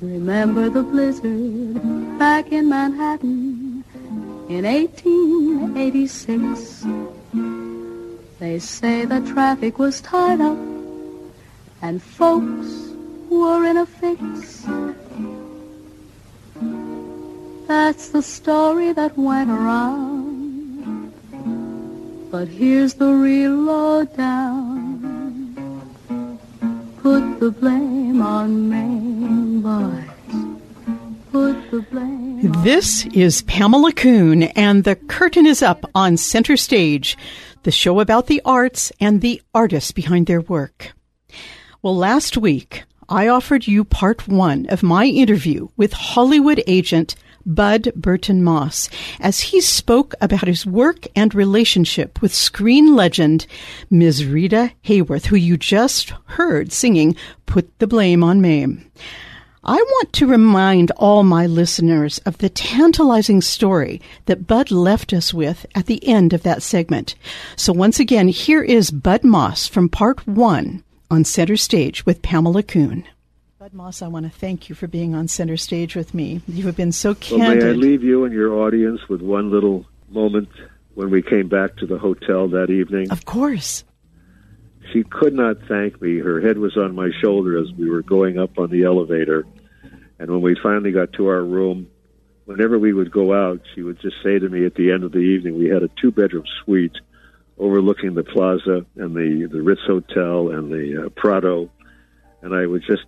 Remember the blizzard back in Manhattan in 1886. They say the traffic was tied up and folks were in a fix. That's the story that went around. But here's the real lowdown. Put the blame on Mame This is Pamela Kuhn, and the curtain is up on Center Stage, the show about the arts and the artists behind their work. Well, last week, I offered you part one of my interview with Hollywood agent Bud Burton Moss as he spoke about his work and relationship with screen legend Ms. Rita Hayworth, who you just heard singing Put the Blame on Mame. I want to remind all my listeners of the tantalizing story that Bud left us with at the end of that segment. So once again, here is Bud Moss from part one on Center Stage with Pamela Kuhn. Bud Moss, I want to thank you for being on Center Stage with me. You have been so candid. Well, may I leave you and your audience with one little moment when we came back to the hotel that evening? Of course. She could not thank me. Her head was on my shoulder as we were going up on the elevator. And when we finally got to our room, whenever we would go out, she would just say to me at the end of the evening, we had a two bedroom suite overlooking the plaza and the, the Ritz Hotel and the uh, Prado. And I would just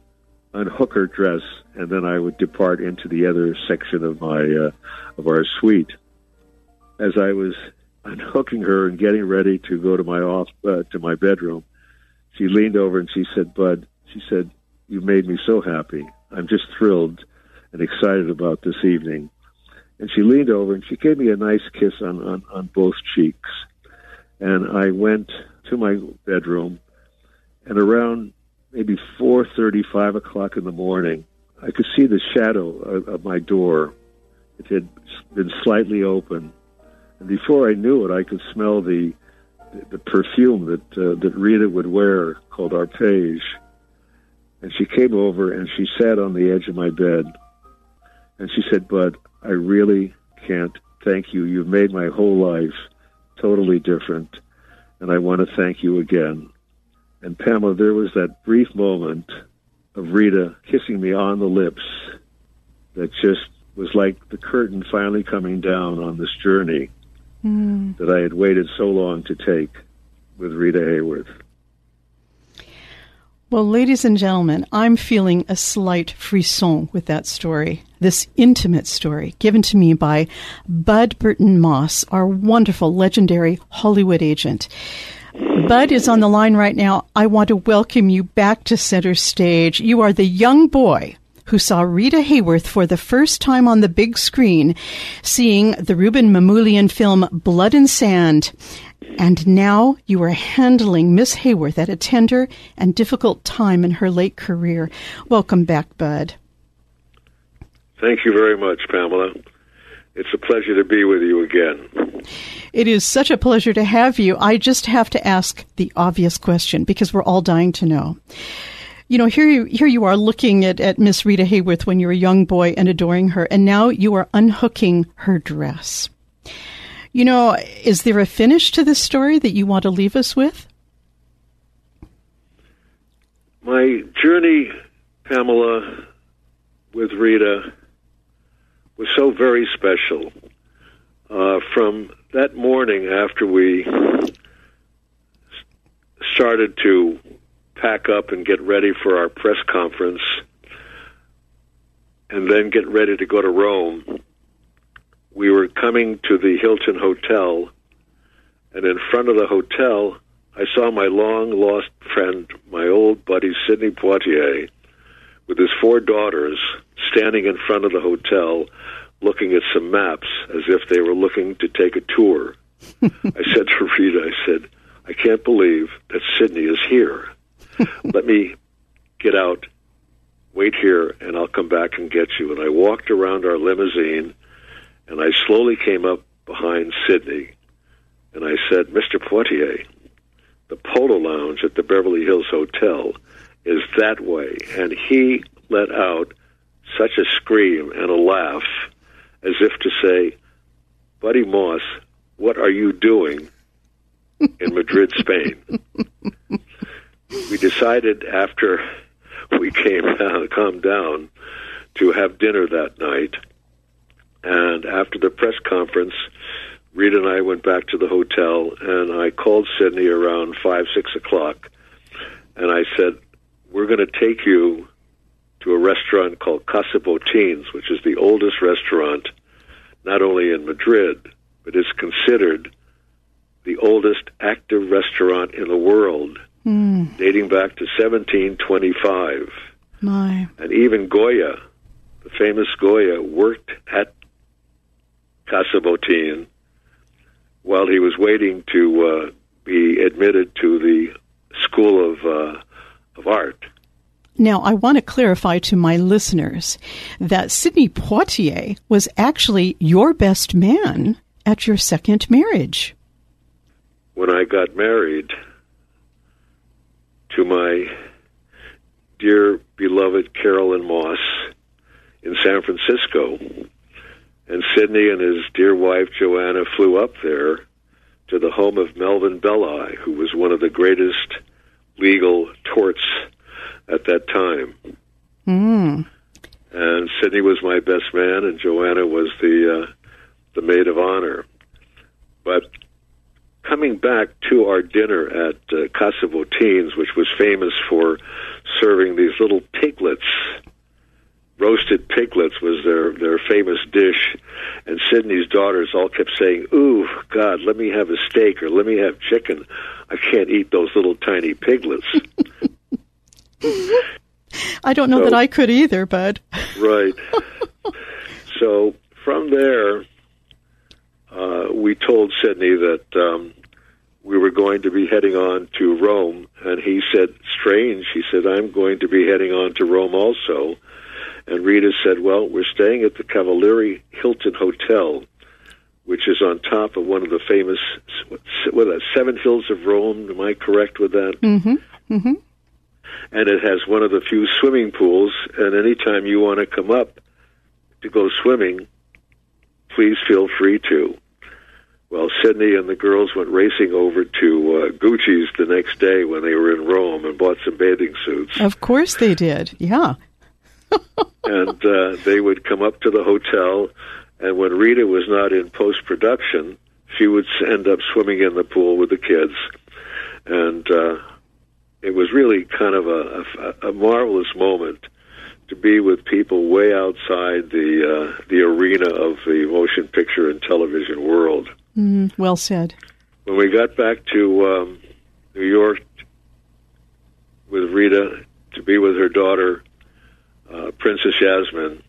unhook her dress, and then I would depart into the other section of my uh, of our suite. As I was unhooking her and getting ready to go to my off uh, to my bedroom, she leaned over and she said, "Bud," she said, you've made me so happy. I'm just thrilled and excited about this evening." And she leaned over and she gave me a nice kiss on on, on both cheeks. And I went to my bedroom, and around maybe four thirty, five o'clock in the morning, I could see the shadow of, of my door. It had been slightly open, and before I knew it, I could smell the the perfume that uh, that Rita would wear, called Arpege. And she came over and she sat on the edge of my bed, and she said, "Bud, I really can't thank you. You've made my whole life totally different, and I want to thank you again." And Pamela, there was that brief moment of Rita kissing me on the lips that just was like the curtain finally coming down on this journey mm. that I had waited so long to take with Rita Hayworth. Well, ladies and gentlemen, I'm feeling a slight frisson with that story, this intimate story given to me by Bud Burton Moss, our wonderful, legendary Hollywood agent. Bud is on the line right now. I want to welcome you back to center stage. You are the young boy who saw Rita Hayworth for the first time on the big screen, seeing the Rouben Mamoulian film Blood and Sand. And now you are handling Miss Hayworth at a tender and difficult time in her late career. Welcome back, Bud. Thank you very much, Pamela. It's a pleasure to be with you again. It is such a pleasure to have you. I just have to ask the obvious question because we're all dying to know. You know, here you, here you are looking at, at Miss Rita Hayworth when you were a young boy and adoring her, and now you are unhooking her dress. You know, is there a finish to this story that you want to leave us with? My journey, Pamela, with Rita was so very special. Uh, from that morning after we started to pack up and get ready for our press conference and then get ready to go to Rome, we were coming to the Hilton Hotel, and in front of the hotel, I saw my long lost friend, my old buddy Sidney Poitier, with his four daughters standing in front of the hotel looking at some maps as if they were looking to take a tour. I said to Rita, I said, I can't believe that Sidney is here. Let me get out, wait here, and I'll come back and get you. And I walked around our limousine, and I slowly came up behind Sidney, and I said, Mr. Poitier, the Polo Lounge at the Beverly Hills Hotel is that way. And he let out such a scream and a laugh as if to say, Buddy Moss, what are you doing in Madrid, Spain? we decided after we came down, calmed down to have dinner that night. And after the press conference, Rita and I went back to the hotel, and I called Sidney around five, six o'clock, and I said, "We're going to take you to a restaurant called Casa Botines, which is the oldest restaurant not only in Madrid, but is considered the oldest active restaurant in the world, Mm, dating back to 1725. my. And even Goya, the famous Goya, worked at Casa Botin while he was waiting to uh, be admitted to the School of uh, of Art. Now, I want to clarify to my listeners that Sidney Poitier was actually your best man at your second marriage. When I got married my dear beloved Carolyn Moss in San Francisco, and Sidney and his dear wife Joanna flew up there to the home of Melvin Belli, who was one of the greatest legal torts at that time. Mm. And Sidney was my best man, and Joanna was the uh, the maid of honor. But coming back to our dinner at uh, Casa Botines, which was famous for serving these little piglets, roasted piglets was their their famous dish, and Sidney's daughters all kept saying, "Ooh, God, let me have a steak or let me have chicken. I can't eat those little tiny piglets." I don't know So- that I could either, Bud. right. so from there, uh, we told Sidney that um, we were going to be heading on to Rome, and he said, "Strange." He said, "I'm going to be heading on to Rome also." And Rita said, "Well, we're staying at the Cavalieri Hilton Hotel." Which is on top of one of the famous, what, what, uh, Seven Hills of Rome? Am I correct with that? Mm-hmm. Mm-hmm. and it has one of the few swimming pools. And anytime you want to come up to go swimming, please feel free to. Well, Sidney and the girls went racing over to uh, Gucci's the next day when they were in Rome and bought some bathing suits. Of course they did. Yeah. and uh, they would come up to the hotel. And when Rita was not in post production, she would end up swimming in the pool with the kids. And uh, it was really kind of a, a, a marvelous moment to be with people way outside the uh, the arena of the motion picture and television world. Mm, well said. When we got back to um, New York with Rita to be with her daughter, uh, Princess Yasmin,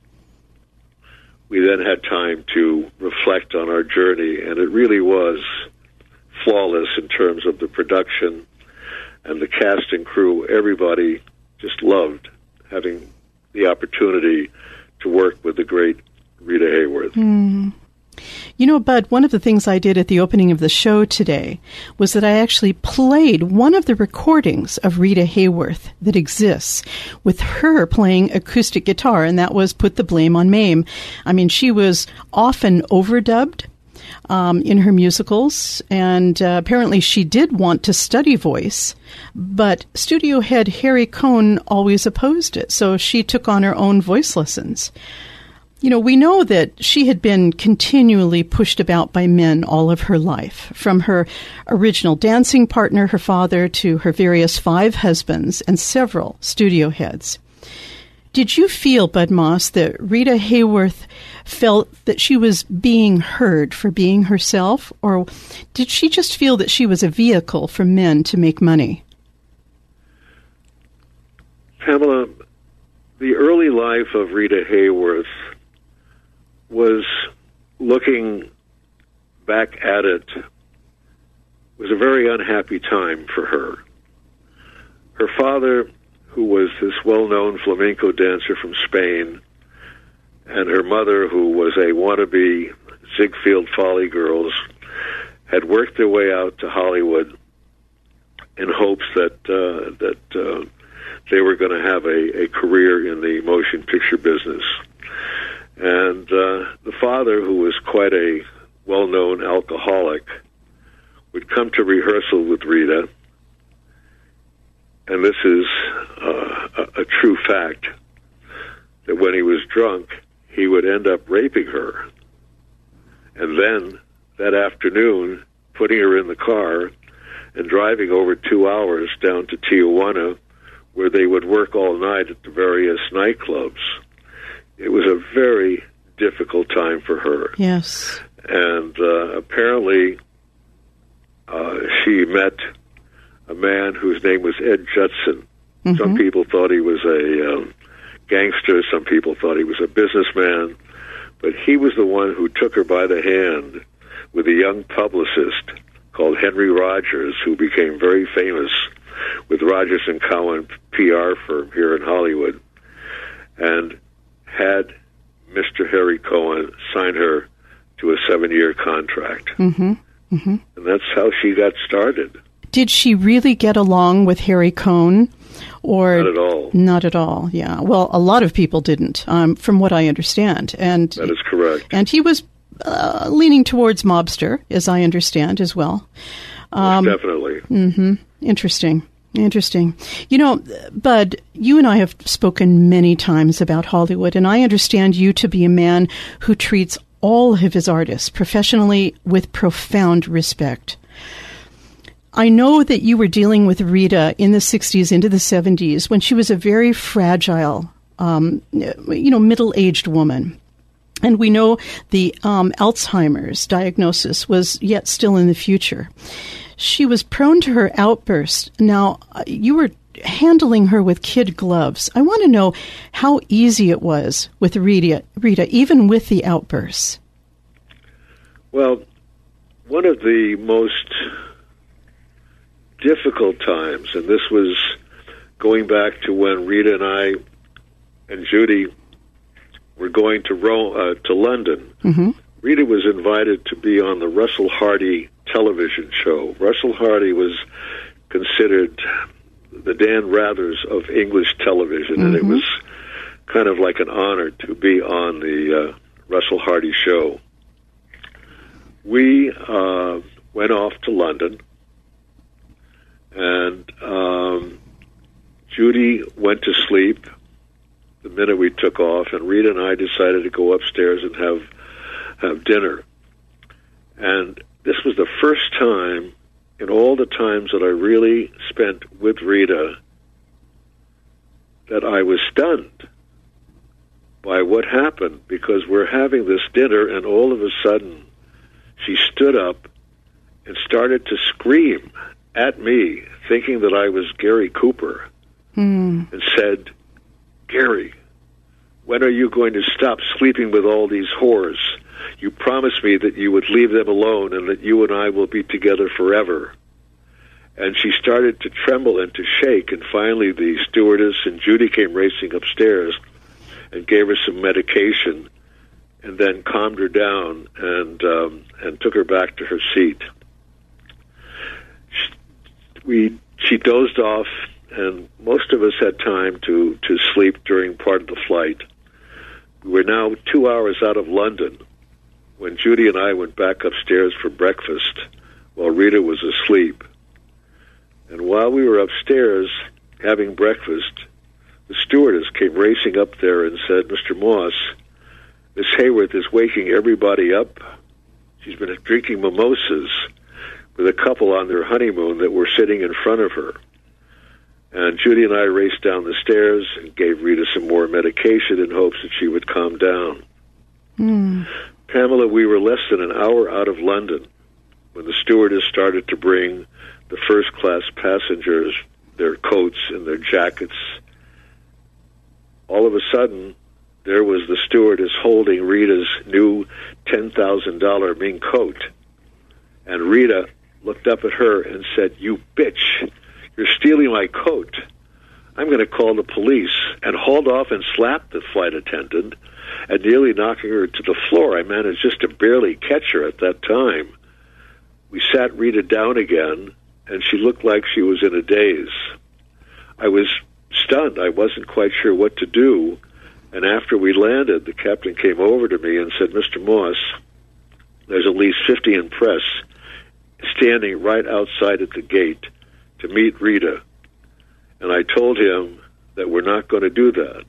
we then had time to reflect on our journey, and it really was flawless in terms of the production and the cast and crew. Everybody just loved having the opportunity to work with the great Rita Hayworth. You know, Bud, one of the things I did at the opening of the show today was that I actually played one of the recordings of Rita Hayworth that exists with her playing acoustic guitar, and that was Put the Blame on Mame. I mean, she was often overdubbed. Um, in her musicals, and uh, apparently she did want to study voice, but studio head Harry Cohn always opposed it, so she took on her own voice lessons. You know, we know that she had been continually pushed about by men all of her life, from her original dancing partner, her father, to her various five husbands and several studio heads. Did you feel, Bud Moss, that Rita Hayworth felt that she was being heard for being herself, or did she just feel that she was a vehicle for men to make money? Pamela, the early life of Rita Hayworth was looking back at it was a very unhappy time for her. Her father, who was this well-known flamenco dancer from Spain, and her mother, who was a wannabe Ziegfeld Folly girls, had worked their way out to Hollywood in hopes that uh, that uh, they were going to have a, a career in the motion picture business. Father, who was quite a well known alcoholic, would come to rehearsal with Rita, and this is uh, a, a true fact that when he was drunk, he would end up raping her. And then that afternoon, putting her in the car and driving over two hours down to Tijuana, where they would work all night at the various nightclubs. It was a very difficult time for her. Yes. And uh, apparently, uh, she met a man whose name was Ed Judson. Mm-hmm. Some people thought he was a um, gangster. Some people thought he was a businessman. But he was the one who took her by the hand with a young publicist called Henry Rogers, who became very famous with Rogers and Cowan PR firm here in Hollywood, and had Mr. Harry Cohn sign her to a seven-year contract. Mm-hmm. Mm-hmm. And that's how she got started. Did she really get along with Harry Cohn? Or not at all. Not at all. Yeah. Well, a lot of people didn't, um, from what I understand. And that is correct. And he was uh, leaning towards mobster, as I understand as well. Um, definitely. Mm-hmm. Interesting. Interesting. You know, Bud, you and I have spoken many times about Hollywood, and I understand you to be a man who treats all of his artists professionally with profound respect. I know that you were dealing with Rita in the 60s into the 70s when she was a very fragile, um, you know, middle aged woman. And we know the um, Alzheimer's diagnosis was yet still in the future. She was prone to her outbursts. Now, you were handling her with kid gloves. I want to know how easy it was with Rita, Rita, even with the outbursts. Well, one of the most difficult times, and this was going back to when Rita and I and Judy were going to Rome, uh, to London. Mm-hmm. Rita was invited to be on the Russell Harty television show. Russell Harty was considered the Dan Rathers of English television, mm-hmm. and it mm-hmm. was kind of like an honor to be on the uh, Russell Harty show. We uh, went off to London and um, Judy went to sleep the minute we took off, and Rita and I decided to go upstairs and have have dinner. And this was the first time in all the times that I really spent with Rita that I was stunned by what happened because we're having this dinner, and all of a sudden she stood up and started to scream at me, thinking that I was Gary Cooper, mm. and said, Gary, when are you going to stop sleeping with all these whores? You promised me that you would leave them alone and that you and I will be together forever. And she started to tremble and to shake, and finally the stewardess and Judy came racing upstairs and gave her some medication, and then calmed her down and um, and took her back to her seat we she dozed off, and most of us had time to to sleep during part of the flight. We were now two hours out of London when Judy and I went back upstairs for breakfast while Rita was asleep. And while we were upstairs having breakfast, the stewardess came racing up there and said, Mr. Moss, Miss Hayworth is waking everybody up. She's been drinking mimosas with a couple on their honeymoon that were sitting in front of her. And Judy and I raced down the stairs and gave Rita some more medication in hopes that she would calm down. Mm. Pamela, we were less than an hour out of London when the stewardess started to bring the first class passengers their coats and their jackets. All of a sudden, there was the stewardess holding Rita's new $10,000 mink coat. And Rita looked up at her and said, You bitch, you're stealing my coat. I'm going to call the police, and hauled off and slapped the flight attendant and nearly knocking her to the floor. I managed just to barely catch her at that time. We sat Rita down again, and she looked like she was in a daze. I was stunned. I wasn't quite sure what to do. And after we landed, the captain came over to me and said, Mr. Moss, there's at least 50 in press standing right outside at the gate to meet Rita. And I told him that we're not going to do that.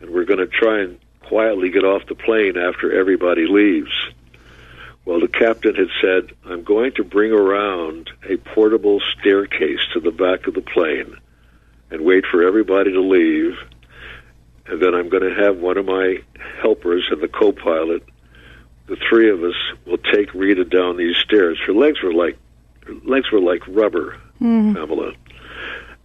And we're going to try and quietly get off the plane after everybody leaves. Well, the captain had said, I'm going to bring around a portable staircase to the back of the plane and wait for everybody to leave. And then I'm going to have one of my helpers and the co pilot, the three of us, will take Rita down these stairs. Her legs were like her legs were like rubber, mm. Pamela.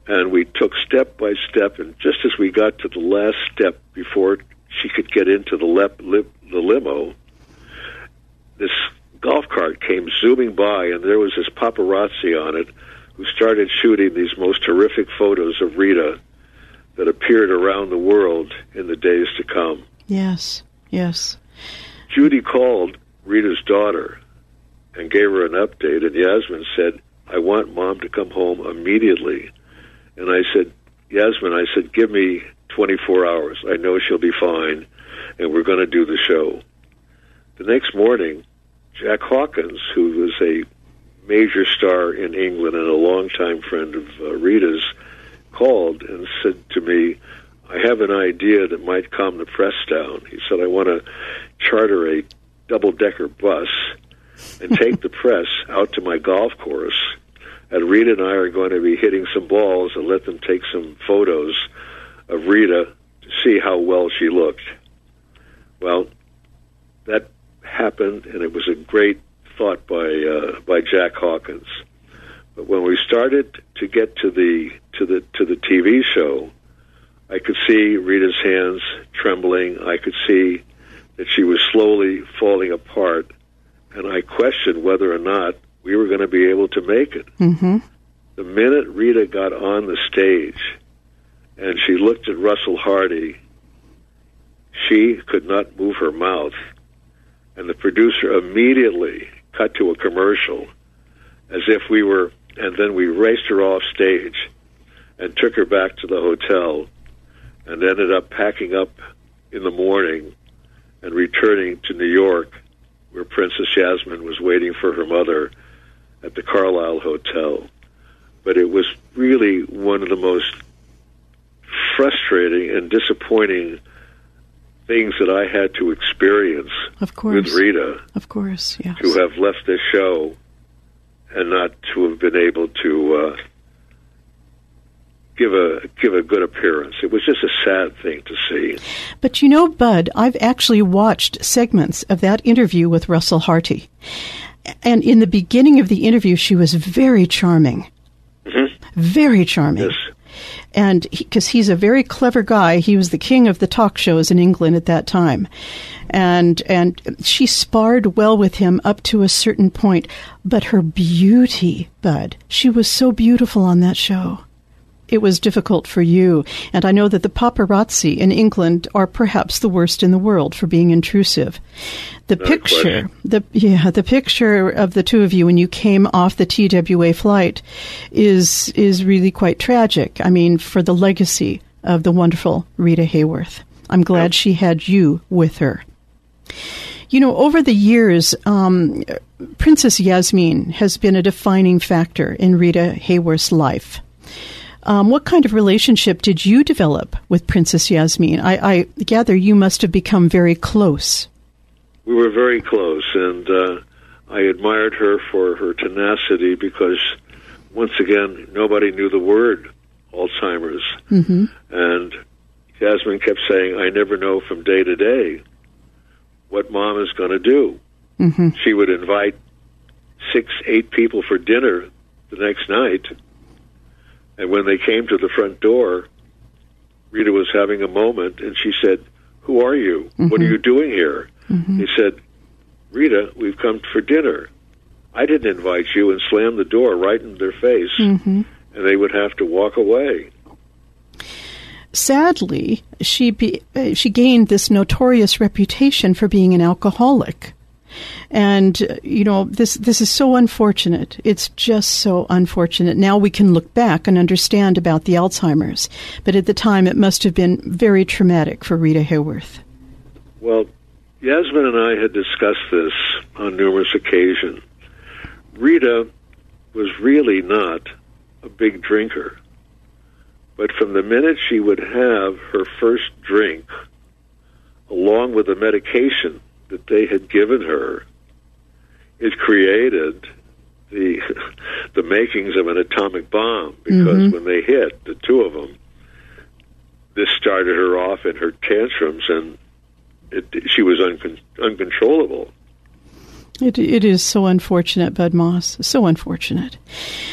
And we took step by step, and just as we got to the last step before she could get into the, lep, lip, the limo, this golf cart came zooming by, and there was this paparazzi on it who started shooting these most horrific photos of Rita that appeared around the world in the days to come. Yes, yes. Judy called Rita's daughter and gave her an update, and Yasmin said, I want mom to come home immediately. And I said, Yasmin, I said, give me 24 hours. I know she'll be fine, and we're going to do the show. The next morning, Jack Hawkins, who was a major star in England and a longtime friend of uh, Rita's, called and said to me, I have an idea that might calm the press down. He said, I want to charter a double decker bus and take the press out to my golf course. And Rita and I are going to be hitting some balls and let them take some photos of Rita to see how well she looked. Well, that happened, and it was a great thought by uh, by Jack Hawkins. But when we started to get to the to the to the TV show, I could see Rita's hands trembling. I could see that she was slowly falling apart, and I questioned whether or not we were going to be able to make it. Mm-hmm. The minute Rita got on the stage and she looked at Russell Harty. she could not move her mouth and the producer immediately cut to a commercial as if we were, and then we raced her off stage and took her back to the hotel and ended up packing up in the morning and returning to New York where Princess Yasmin was waiting for her mother at the Carlyle Hotel. But it was really one of the most frustrating and disappointing things that I had to experience of course. with Rita. Of course, yes. To have left this show and not to have been able to uh, give a give a good appearance. It was just a sad thing to see. But you know, Bud, I've actually watched segments of that interview with Russell Harty. And in the beginning of the interview, she was very charming. Mm-hmm. Very charming. Yes and because he, he's a very clever guy, he was the king of the talk shows in England at that time, and and she sparred well with him up to a certain point. But her beauty, Bud, she was so beautiful on that show it was difficult for you. And I know that the paparazzi in England are perhaps the worst in the world for being intrusive. The picture, the yeah, the picture of the two of you when you came off the TWA flight is is really quite tragic. I mean, for the legacy of the wonderful Rita Hayworth. I'm glad yep. she had you with her. You know, over the years, um, Princess Yasmin has been a defining factor in Rita Hayworth's life. Um, what kind of relationship did you develop with Princess Yasmin? I, I, gather you must have become very close. We were very close, and uh, I admired her for her tenacity because, once again, nobody knew the word Alzheimer's. Mm-hmm. And Yasmin kept saying, I never know from day to day what mom is going to do. Mm-hmm. She would invite six, eight people for dinner the next night and when they came to the front door, Rita was having a moment, and she said, "Who are you? Mm-hmm. What are you doing here?" Mm-hmm. He said, "Rita, we've come for dinner. I didn't invite you," and slammed the door right in their face, mm-hmm. and they would have to walk away. Sadly, she be, uh, she gained this notorious reputation for being an alcoholic. And uh, you know, this this is so unfortunate. It's just so unfortunate. Now we can look back and understand about the Alzheimer's, but at the time it must have been very traumatic for Rita Hayworth. Well, Yasmin and I had discussed this on numerous occasions. Rita was really not a big drinker. But from the minute she would have her first drink, along with the medication that they had given her, it created the the makings of an atomic bomb because mm-hmm. when they hit the two of them, this started her off in her tantrums and it, she was uncon- uncontrollable. It, it is so unfortunate, Bud Moss. So unfortunate.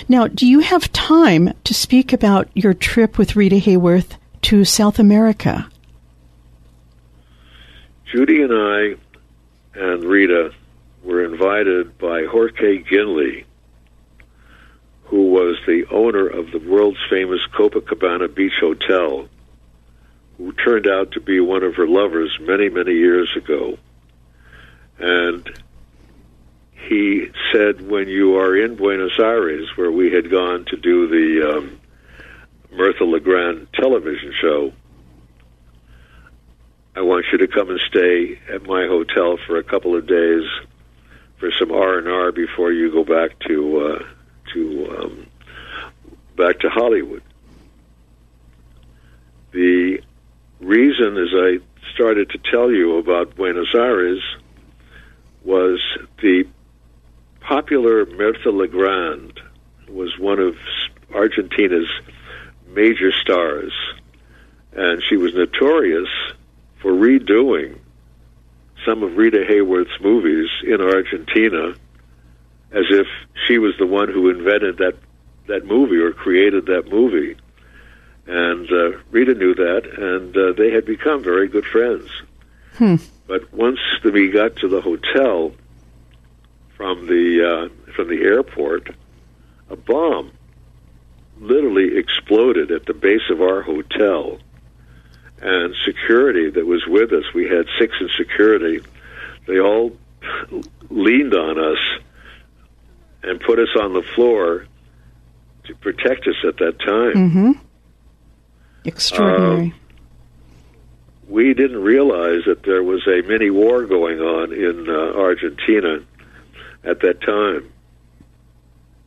Now, do you have time to speak about your trip with Rita Hayworth to South America? Judy and I and Rita were invited by Jorge Guinle, who was the owner of the world's famous Copacabana Beach Hotel, who turned out to be one of her lovers many, many years ago. And he said, when you are in Buenos Aires, where we had gone to do the um, Mirtha Legrand television show, I want you to come and stay at my hotel for a couple of days for some R and R before you go back to uh, to um, back to Hollywood. The reason, as I started to tell you about Buenos Aires, was the popular Mirtha Legrand was one of Argentina's major stars, and she was notorious for redoing some of Rita Hayworth's movies in Argentina as if she was the one who invented that that movie or created that movie. And uh, Rita knew that, and uh, they had become very good friends. Hmm. But once we got to the hotel, from the uh, from the airport, a bomb literally exploded at the base of our hotel, and security that was with us. We had six in security. They all leaned on us and put us on the floor to protect us at that time. Mm-hmm. Extraordinary. Uh, we didn't realize that there was a mini war going on in uh, Argentina at that time.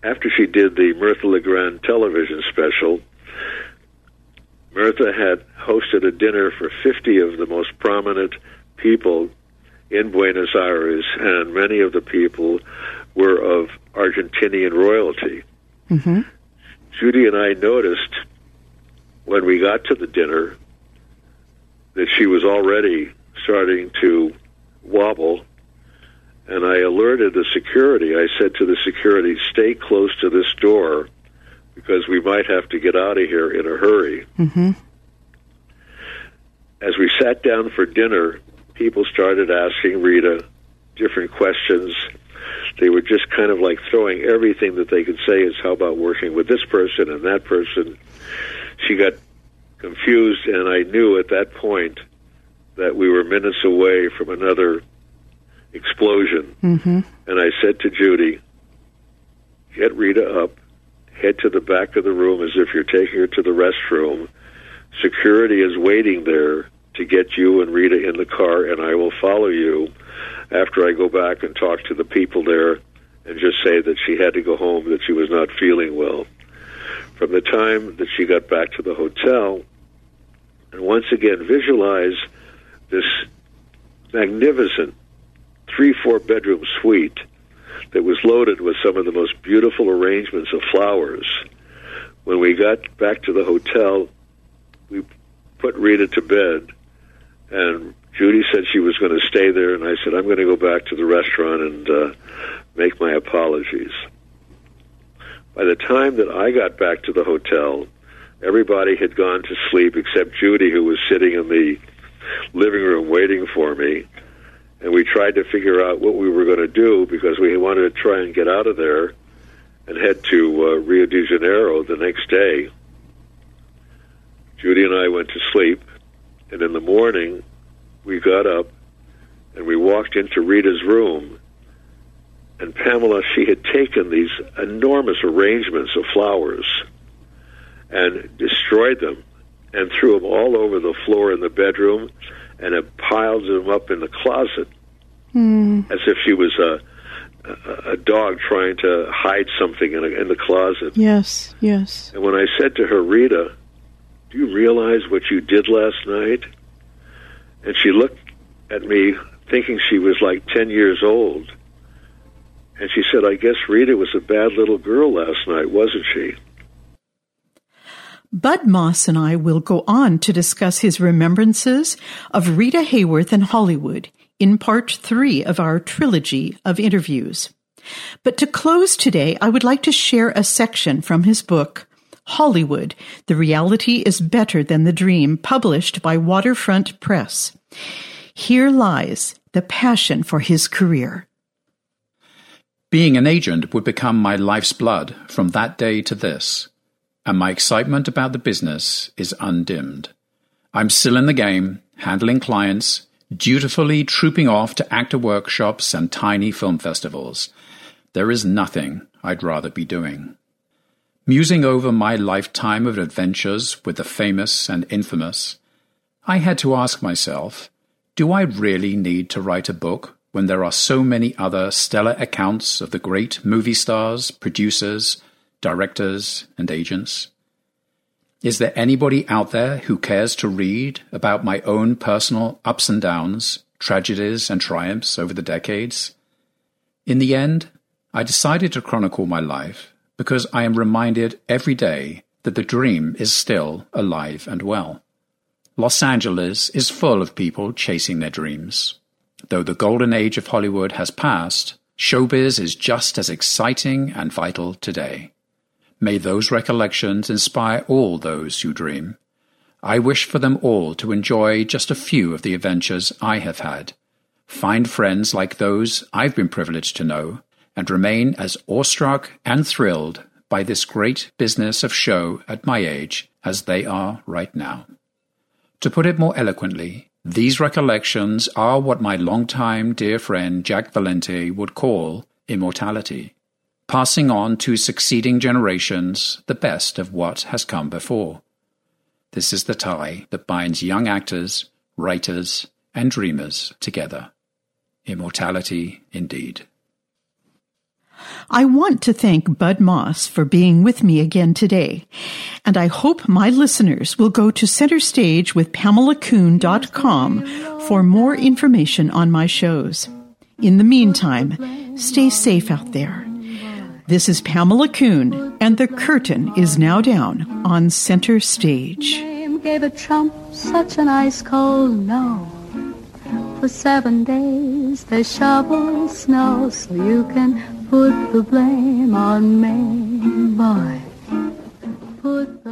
After she did the Mirtha Legrand television special, Mirtha had hosted a dinner for 50 of the most prominent people in Buenos Aires, and many of the people were of Argentinian royalty. Mm-hmm. Judy and I noticed when we got to the dinner that she was already starting to wobble and I alerted the security. I said to the security, stay close to this door because we might have to get out of here in a hurry. Mm-hmm. As we sat down for dinner, people started asking Rita different questions. They were just kind of like throwing everything that they could say is how about working with this person and that person. She got confused, and I knew at that point that we were minutes away from another explosion. Mm-hmm. And I said to Judy, get Rita up, head to the back of the room as if you're taking her to the restroom. Security is waiting there to get you and Rita in the car, and I will follow you after I go back and talk to the people there and just say that she had to go home, that she was not feeling well. From the time that she got back to the hotel, and once again visualize this magnificent three, four bedroom suite that was loaded with some of the most beautiful arrangements of flowers. When we got back to the hotel, we put Rita to bed, and Judy said she was going to stay there, and I said, I'm going to go back to the restaurant and uh, make my apologies. By the time that I got back to the hotel, everybody had gone to sleep except Judy, who was sitting in the living room waiting for me and we tried to figure out what we were going to do because we wanted to try and get out of there and head to uh, Rio de Janeiro the next day. Judy and I went to sleep, and in the morning we got up and we walked into Rita's room, And Pamela, she had taken these enormous arrangements of flowers and destroyed them and threw them all over the floor in the bedroom and had piled them up in the closet mm. as if she was a, a, a dog trying to hide something in, a, in the closet. Yes, yes. And when I said to her, Rita, do you realize what you did last night? And she looked at me thinking she was like 10 years old. And she said, I guess Rita was a bad little girl last night, wasn't she? Bud Moss and I will go on to discuss his remembrances of Rita Hayworth and Hollywood in part three of our trilogy of interviews. But to close today, I would like to share a section from his book, Hollywood, The Reality is Better Than the Dream, published by Waterfront Press. Here lies the passion for his career. Being an agent would become my life's blood from that day to this, and my excitement about the business is undimmed. I'm still in the game, handling clients, dutifully trooping off to actor workshops and tiny film festivals. There is nothing I'd rather be doing. Musing over my lifetime of adventures with the famous and infamous, I had to ask myself do I really need to write a book when there are so many other stellar accounts of the great movie stars, producers, directors, and agents? Is there anybody out there who cares to read about my own personal ups and downs, tragedies and triumphs over the decades? In the end, I decided to chronicle my life because I am reminded every day that the dream is still alive and well. Los Angeles is full of people chasing their dreams. Though the golden age of Hollywood has passed, showbiz is just as exciting and vital today. May those recollections inspire all those who dream. I wish for them all to enjoy just a few of the adventures I have had, find friends like those I've been privileged to know, and remain as awestruck and thrilled by this great business of show at my age as they are right now. To put it more eloquently, these recollections are what my long-time dear friend Jack Valenti would call immortality passing on to succeeding generations the best of what has come before. This is the tie that binds young actors, writers, and dreamers together. Immortality indeed. I want to thank Bud Moss for being with me again today, and I hope my listeners will go to centerstagewithpamelacoon.com for more information on my shows. In the meantime, stay safe out there this is Pamela Kuhn, and the curtain is now down on center stage. Gave a trump such an ice cold no. For seven days they shovel snow, so you can put the blame on me, boy. Put the.